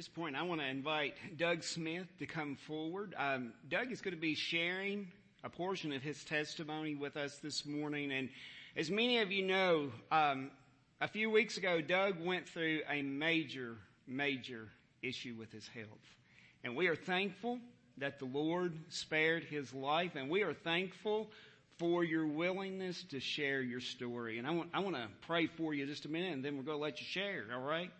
this point, I want to invite Doug Smith to come forward. Um, Doug is going to be sharing a portion of his testimony with us this morning. And as many of you know, um, a few weeks ago, Doug went through a major, major issue with his health. And we are thankful that the Lord spared his life, and we are thankful for your willingness to share your story. And I want, I want to pray for you just a minute, and then we're going to let you share, all right?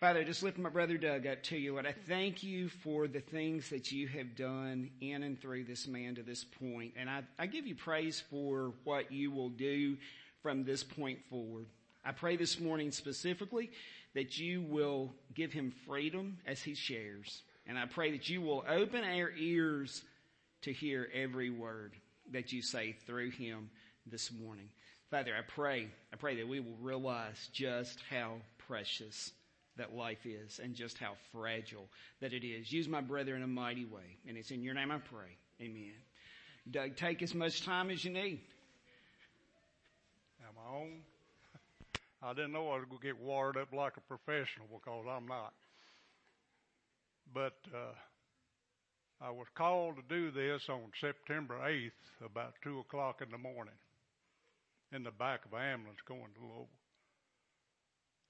Father, just lift my brother Doug up to you, Lord. I thank you for the things that you have done in and through this man to this point. And I, I give you praise for what you will do from this point forward. I pray this morning specifically that you will give him freedom as he shares. And I pray that you will open our ears to hear every word that you say through him this morning. Father, I pray, I pray that we will realize just how precious that life is and just how fragile that it is. Use my brother in a mighty way. And it's in your name I pray. Amen. Doug, take as much time as you need. Am I on? I didn't know I was going to get wired up like a professional because I'm not. But uh, I was called to do this on September 8th about 2 o'clock in the morning in the back of an ambulance going to Louisville.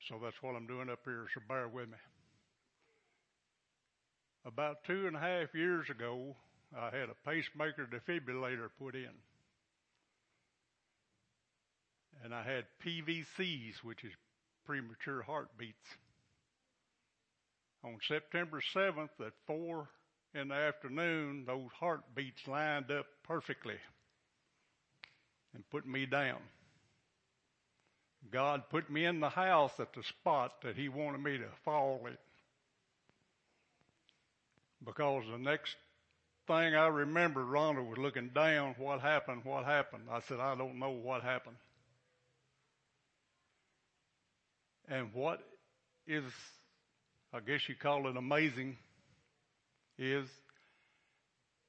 So that's what I'm doing up here, so bear with me. About two and a half years ago, I had a pacemaker defibrillator put in. And I had PVCs, which is premature heartbeats. On September 7th at 4 in the afternoon, those heartbeats lined up perfectly and put me down. God put me in the house at the spot that He wanted me to fall in. Because the next thing I remember, Rhonda was looking down, what happened, what happened. I said, I don't know what happened. And what is, I guess you call it amazing, is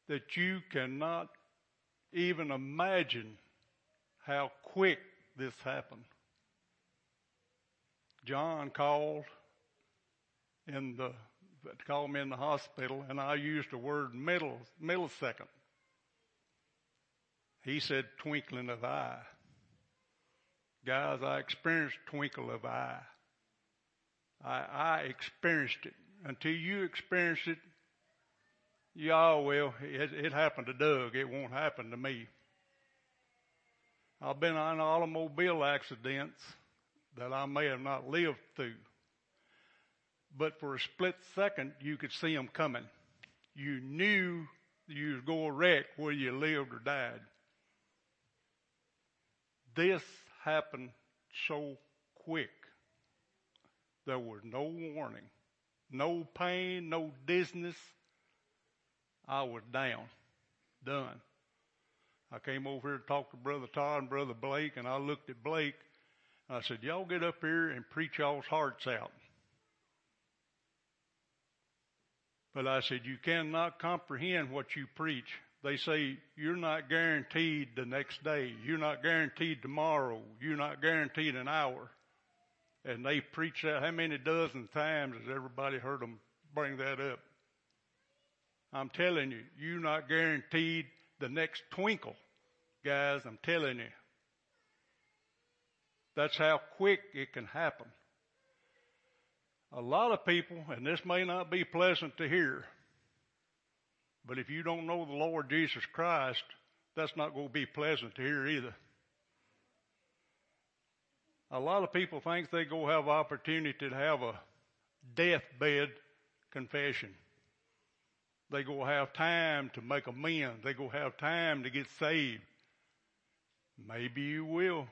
that you cannot even imagine how quick this happened. John called in the called me in the hospital, and I used the word middle millisecond. He said twinkling of eye. Guys, I experienced twinkle of eye. I, I experienced it. Until you experience it, y'all will. It, it happened to Doug. It won't happen to me. I've been on automobile accidents that I may have not lived through. But for a split second, you could see them coming. You knew you was going to wreck whether you lived or died. This happened so quick. There was no warning, no pain, no dizziness. I was down, done. I came over here to talk to Brother Todd and Brother Blake, and I looked at Blake I said, y'all get up here and preach y'all's hearts out. But I said, you cannot comprehend what you preach. They say you're not guaranteed the next day. You're not guaranteed tomorrow. You're not guaranteed an hour. And they preach that how many dozen times has everybody heard them bring that up? I'm telling you, you're not guaranteed the next twinkle. Guys, I'm telling you. That's how quick it can happen. A lot of people, and this may not be pleasant to hear, but if you don't know the Lord Jesus Christ, that's not going to be pleasant to hear either. A lot of people think they go have opportunity to have a deathbed confession. They go have time to make amends. They go have time to get saved. Maybe you will.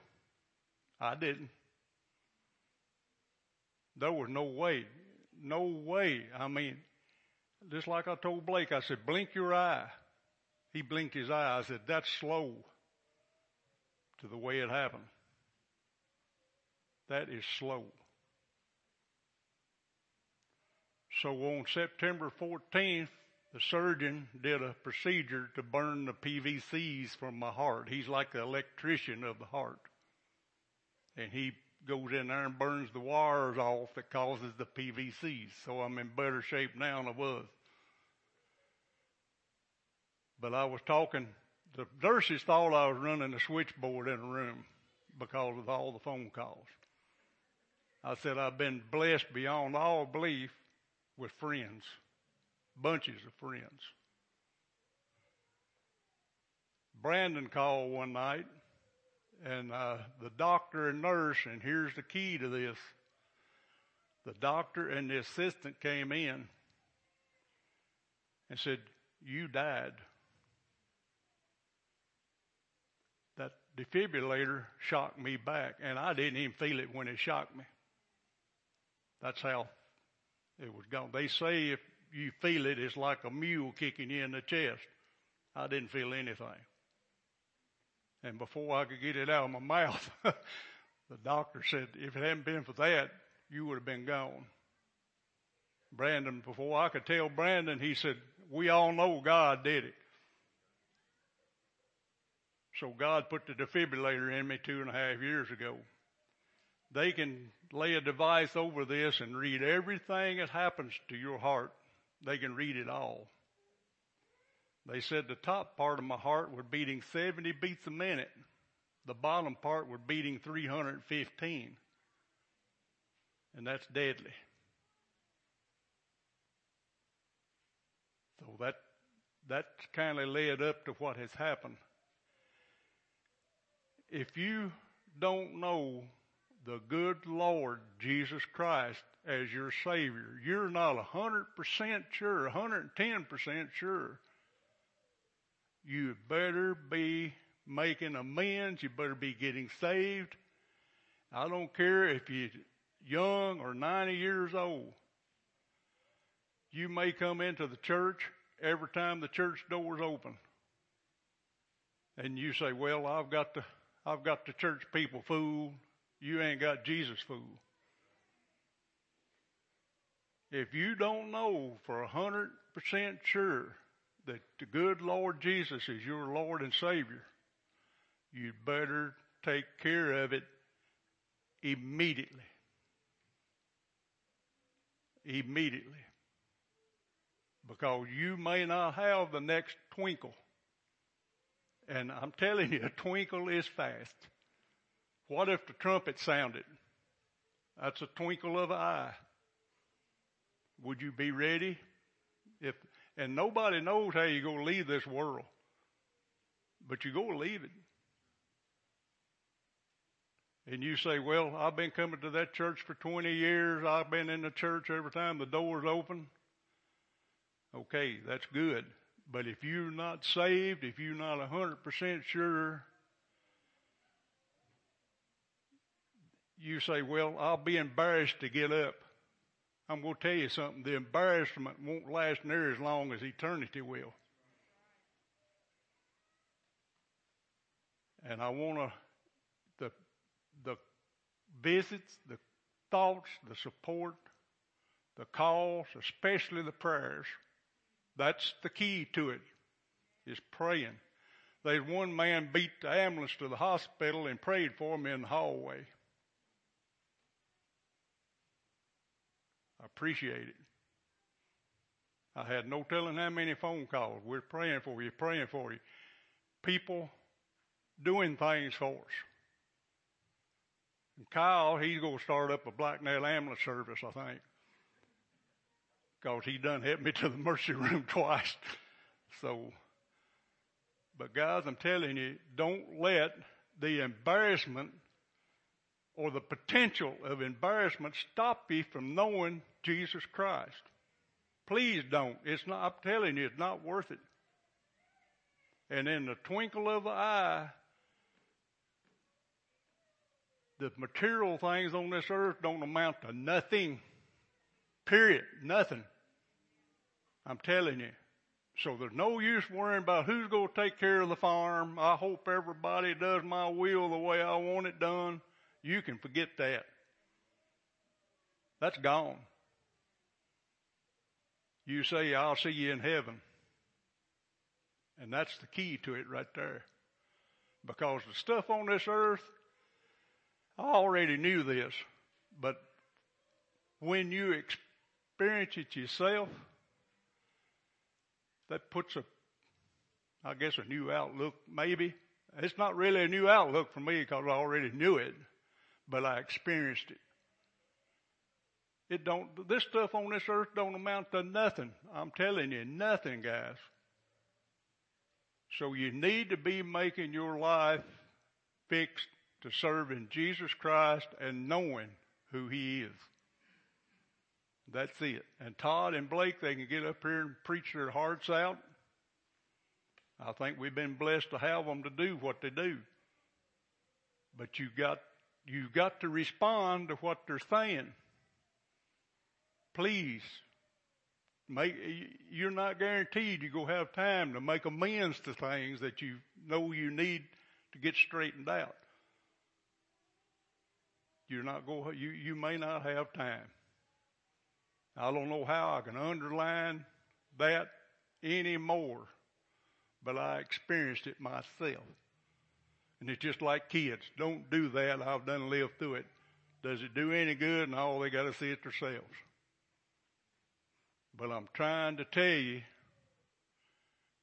I didn't. There was no way. No way. I mean, just like I told Blake, I said, blink your eye. He blinked his eye. I said, that's slow to the way it happened. That is slow. So on September 14th, the surgeon did a procedure to burn the PVCs from my heart. He's like the electrician of the heart and he goes in there and burns the wires off that causes the PVCs. So I'm in better shape now than I was. But I was talking, the nurses thought I was running a switchboard in a room because of all the phone calls. I said, I've been blessed beyond all belief with friends, bunches of friends. Brandon called one night, and uh, the doctor and nurse, and here's the key to this the doctor and the assistant came in and said, You died. That defibrillator shocked me back, and I didn't even feel it when it shocked me. That's how it was gone. They say if you feel it, it's like a mule kicking you in the chest. I didn't feel anything. And before I could get it out of my mouth, the doctor said, if it hadn't been for that, you would have been gone. Brandon, before I could tell Brandon, he said, we all know God did it. So God put the defibrillator in me two and a half years ago. They can lay a device over this and read everything that happens to your heart. They can read it all. They said the top part of my heart was beating 70 beats a minute. The bottom part was beating 315. And that's deadly. So that, that kind of led up to what has happened. If you don't know the good Lord Jesus Christ as your Savior, you're not 100% sure, 110% sure you better be making amends. You better be getting saved. I don't care if you're young or 90 years old. You may come into the church every time the church doors open. And you say, well, I've got the, I've got the church people fooled. You ain't got Jesus fooled. If you don't know for a hundred percent sure that the good Lord Jesus is your Lord and Savior, you'd better take care of it immediately. Immediately. Because you may not have the next twinkle. And I'm telling you, a twinkle is fast. What if the trumpet sounded? That's a twinkle of an eye. Would you be ready? If and nobody knows how you're going to leave this world. But you're going to leave it. And you say, well, I've been coming to that church for 20 years. I've been in the church every time the door's open. Okay, that's good. But if you're not saved, if you're not 100% sure, you say, well, I'll be embarrassed to get up. I'm going to tell you something. The embarrassment won't last near as long as eternity will. And I want to, the, the visits, the thoughts, the support, the calls, especially the prayers, that's the key to it, is praying. There's one man beat the ambulance to the hospital and prayed for him in the hallway. I appreciate it. I had no telling how many phone calls. We're praying for you, praying for you. People doing things for us. And Kyle, he's going to start up a Black Nail ambulance service, I think. Because he done helped me to the mercy room twice. So, but guys, I'm telling you, don't let the embarrassment or the potential of embarrassment stop you from knowing Jesus Christ. Please don't. It's not, I'm telling you, it's not worth it. And in the twinkle of an eye, the material things on this earth don't amount to nothing. Period. Nothing. I'm telling you. So there's no use worrying about who's going to take care of the farm. I hope everybody does my will the way I want it done. You can forget that. That's gone. You say, I'll see you in heaven. And that's the key to it right there. Because the stuff on this earth, I already knew this, but when you experience it yourself, that puts a, I guess, a new outlook, maybe. It's not really a new outlook for me because I already knew it, but I experienced it. It don't, this stuff on this earth don't amount to nothing. I'm telling you, nothing, guys. So you need to be making your life fixed to serving Jesus Christ and knowing who He is. That's it. And Todd and Blake, they can get up here and preach their hearts out. I think we've been blessed to have them to do what they do. But you got, you've got to respond to what they're saying. Please, make, you're not guaranteed you're going to have time to make amends to things that you know you need to get straightened out. You're not going, you, you may not have time. I don't know how I can underline that anymore, but I experienced it myself. And it's just like kids. Don't do that. I've done lived through it. Does it do any good? No, they got to see it themselves. But I'm trying to tell you,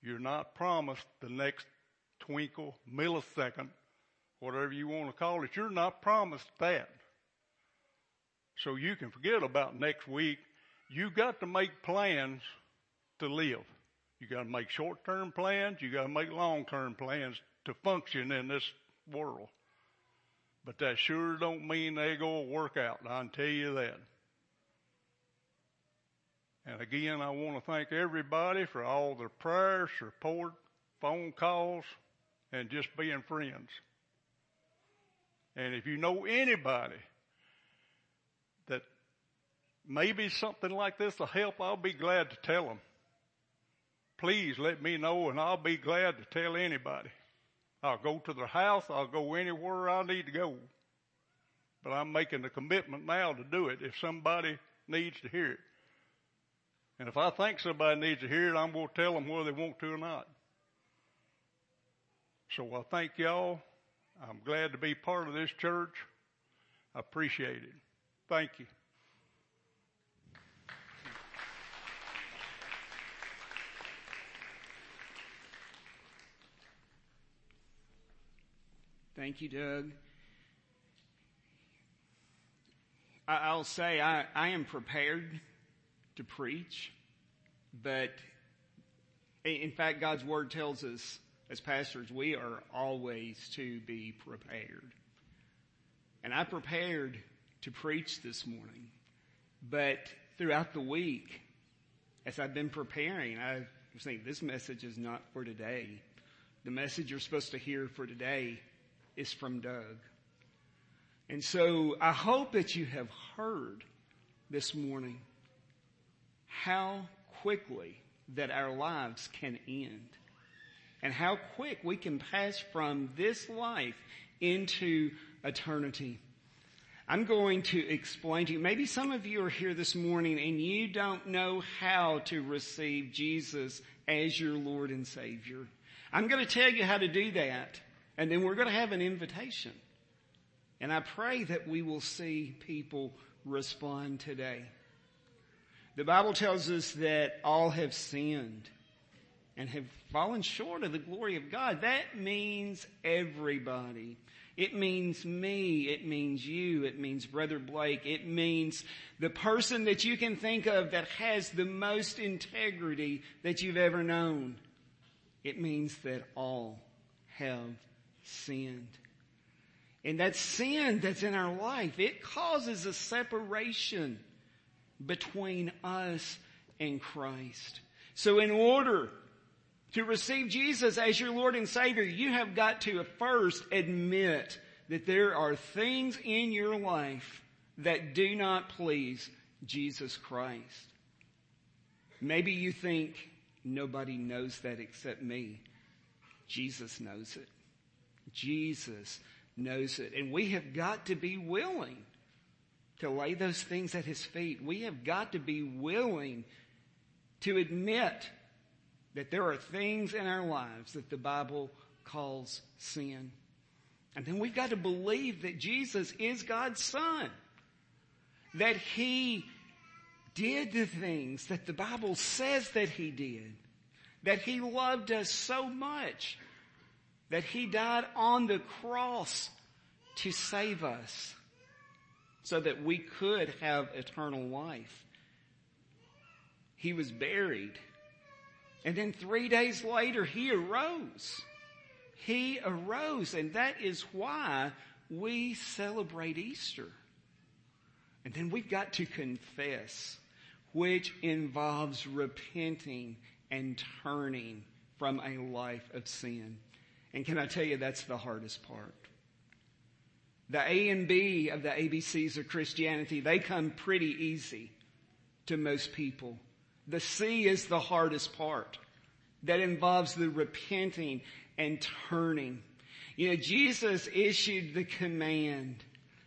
you're not promised the next twinkle, millisecond, whatever you want to call it. You're not promised that. So you can forget about next week. You got to make plans to live. You got to make short-term plans. You got to make long-term plans to function in this world. But that sure don't mean they go work out. I can tell you that. And again, I want to thank everybody for all their prayers, support, phone calls, and just being friends. And if you know anybody that maybe something like this will help, I'll be glad to tell them. Please let me know and I'll be glad to tell anybody. I'll go to their house. I'll go anywhere I need to go. But I'm making the commitment now to do it if somebody needs to hear it. And if I think somebody needs to hear it, I'm going to tell them whether they want to or not. So I thank y'all. I'm glad to be part of this church. I appreciate it. Thank you. Thank you, Doug. I'll say I, I am prepared to preach, but in fact, God's Word tells us as pastors, we are always to be prepared. And I prepared to preach this morning, but throughout the week, as I've been preparing, I was thinking this message is not for today. The message you're supposed to hear for today is from Doug. And so I hope that you have heard this morning how quickly that our lives can end and how quick we can pass from this life into eternity. I'm going to explain to you, maybe some of you are here this morning and you don't know how to receive Jesus as your Lord and Savior. I'm going to tell you how to do that and then we're going to have an invitation. And I pray that we will see people respond today. The Bible tells us that all have sinned and have fallen short of the glory of God. That means everybody. It means me. It means you. It means Brother Blake. It means the person that you can think of that has the most integrity that you've ever known. It means that all have sinned. And that sin that's in our life, it causes a separation between us and Christ. So in order to receive Jesus as your Lord and Savior, you have got to first admit that there are things in your life that do not please Jesus Christ. Maybe you think nobody knows that except me. Jesus knows it. Jesus knows it. And we have got to be willing to lay those things at his feet. We have got to be willing to admit that there are things in our lives that the Bible calls sin. And then we've got to believe that Jesus is God's son. That he did the things that the Bible says that he did. That he loved us so much that he died on the cross to save us so that we could have eternal life. He was buried. And then three days later, he arose. He arose. And that is why we celebrate Easter. And then we've got to confess, which involves repenting and turning from a life of sin. And can I tell you, that's the hardest part. The A and B of the ABCs of Christianity, they come pretty easy to most people. The C is the hardest part. That involves the repenting and turning. You know, Jesus issued the command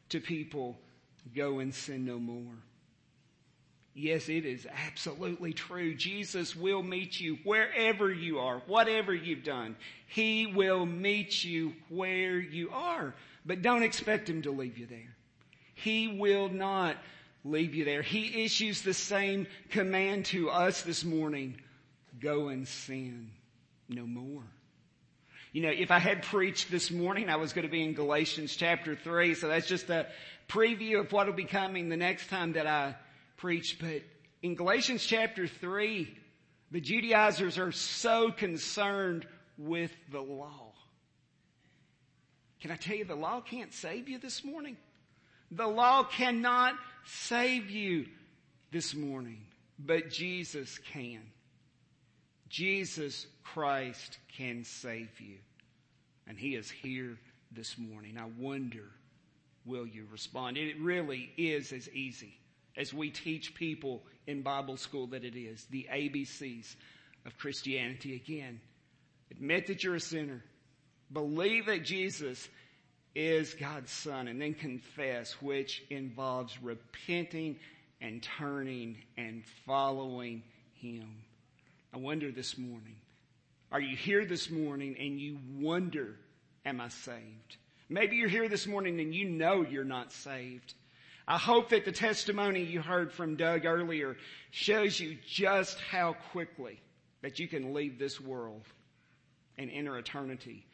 to people, go and sin no more. Yes, it is absolutely true. Jesus will meet you wherever you are, whatever you've done. He will meet you where you are. But don't expect Him to leave you there. He will not leave you there. He issues the same command to us this morning. Go and sin no more. You know, if I had preached this morning, I was going to be in Galatians chapter 3, so that's just a preview of what will be coming the next time that I preach. But in Galatians chapter 3, the Judaizers are so concerned with the law. Can I tell you the law can't save you this morning? The law cannot save you this morning, but Jesus can. Jesus Christ can save you. And He is here this morning. I wonder, will you respond? It really is as easy as we teach people in Bible school that it is. The ABCs of Christianity. Again, admit that you're a sinner. Believe that Jesus is God's son and then confess, which involves repenting and turning and following Him. I wonder this morning, are you here this morning and you wonder, am I saved? Maybe you're here this morning and you know you're not saved. I hope that the testimony you heard from Doug earlier shows you just how quickly that you can leave this world and enter eternity.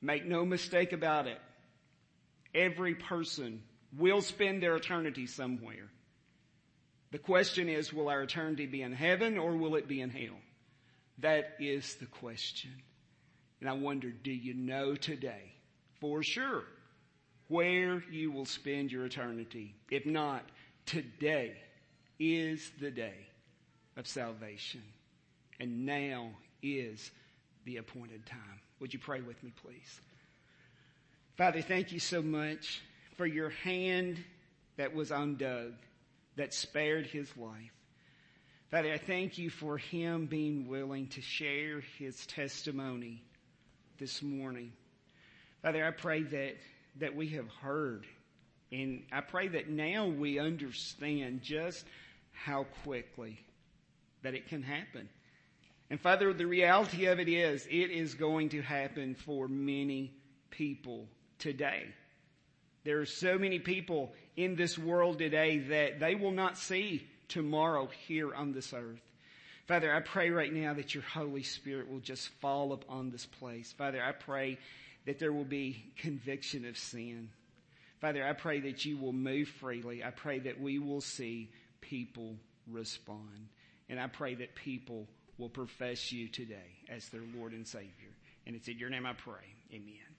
Make no mistake about it. Every person will spend their eternity somewhere. The question is, will our eternity be in heaven or will it be in hell? That is the question. And I wonder, do you know today for sure where you will spend your eternity? If not, today is the day of salvation. And now is the appointed time. Would you pray with me, please? Father, thank you so much for your hand that was on Doug that spared his life. Father, I thank you for him being willing to share his testimony this morning. Father, I pray that, that we have heard and I pray that now we understand just how quickly that it can happen. And Father, the reality of it is, it is going to happen for many people today. There are so many people in this world today that they will not see tomorrow here on this earth. Father, I pray right now that your Holy Spirit will just fall upon this place. Father, I pray that there will be conviction of sin. Father, I pray that you will move freely. I pray that we will see people respond. And I pray that people will profess you today as their Lord and Savior. And it's in your name I pray. Amen.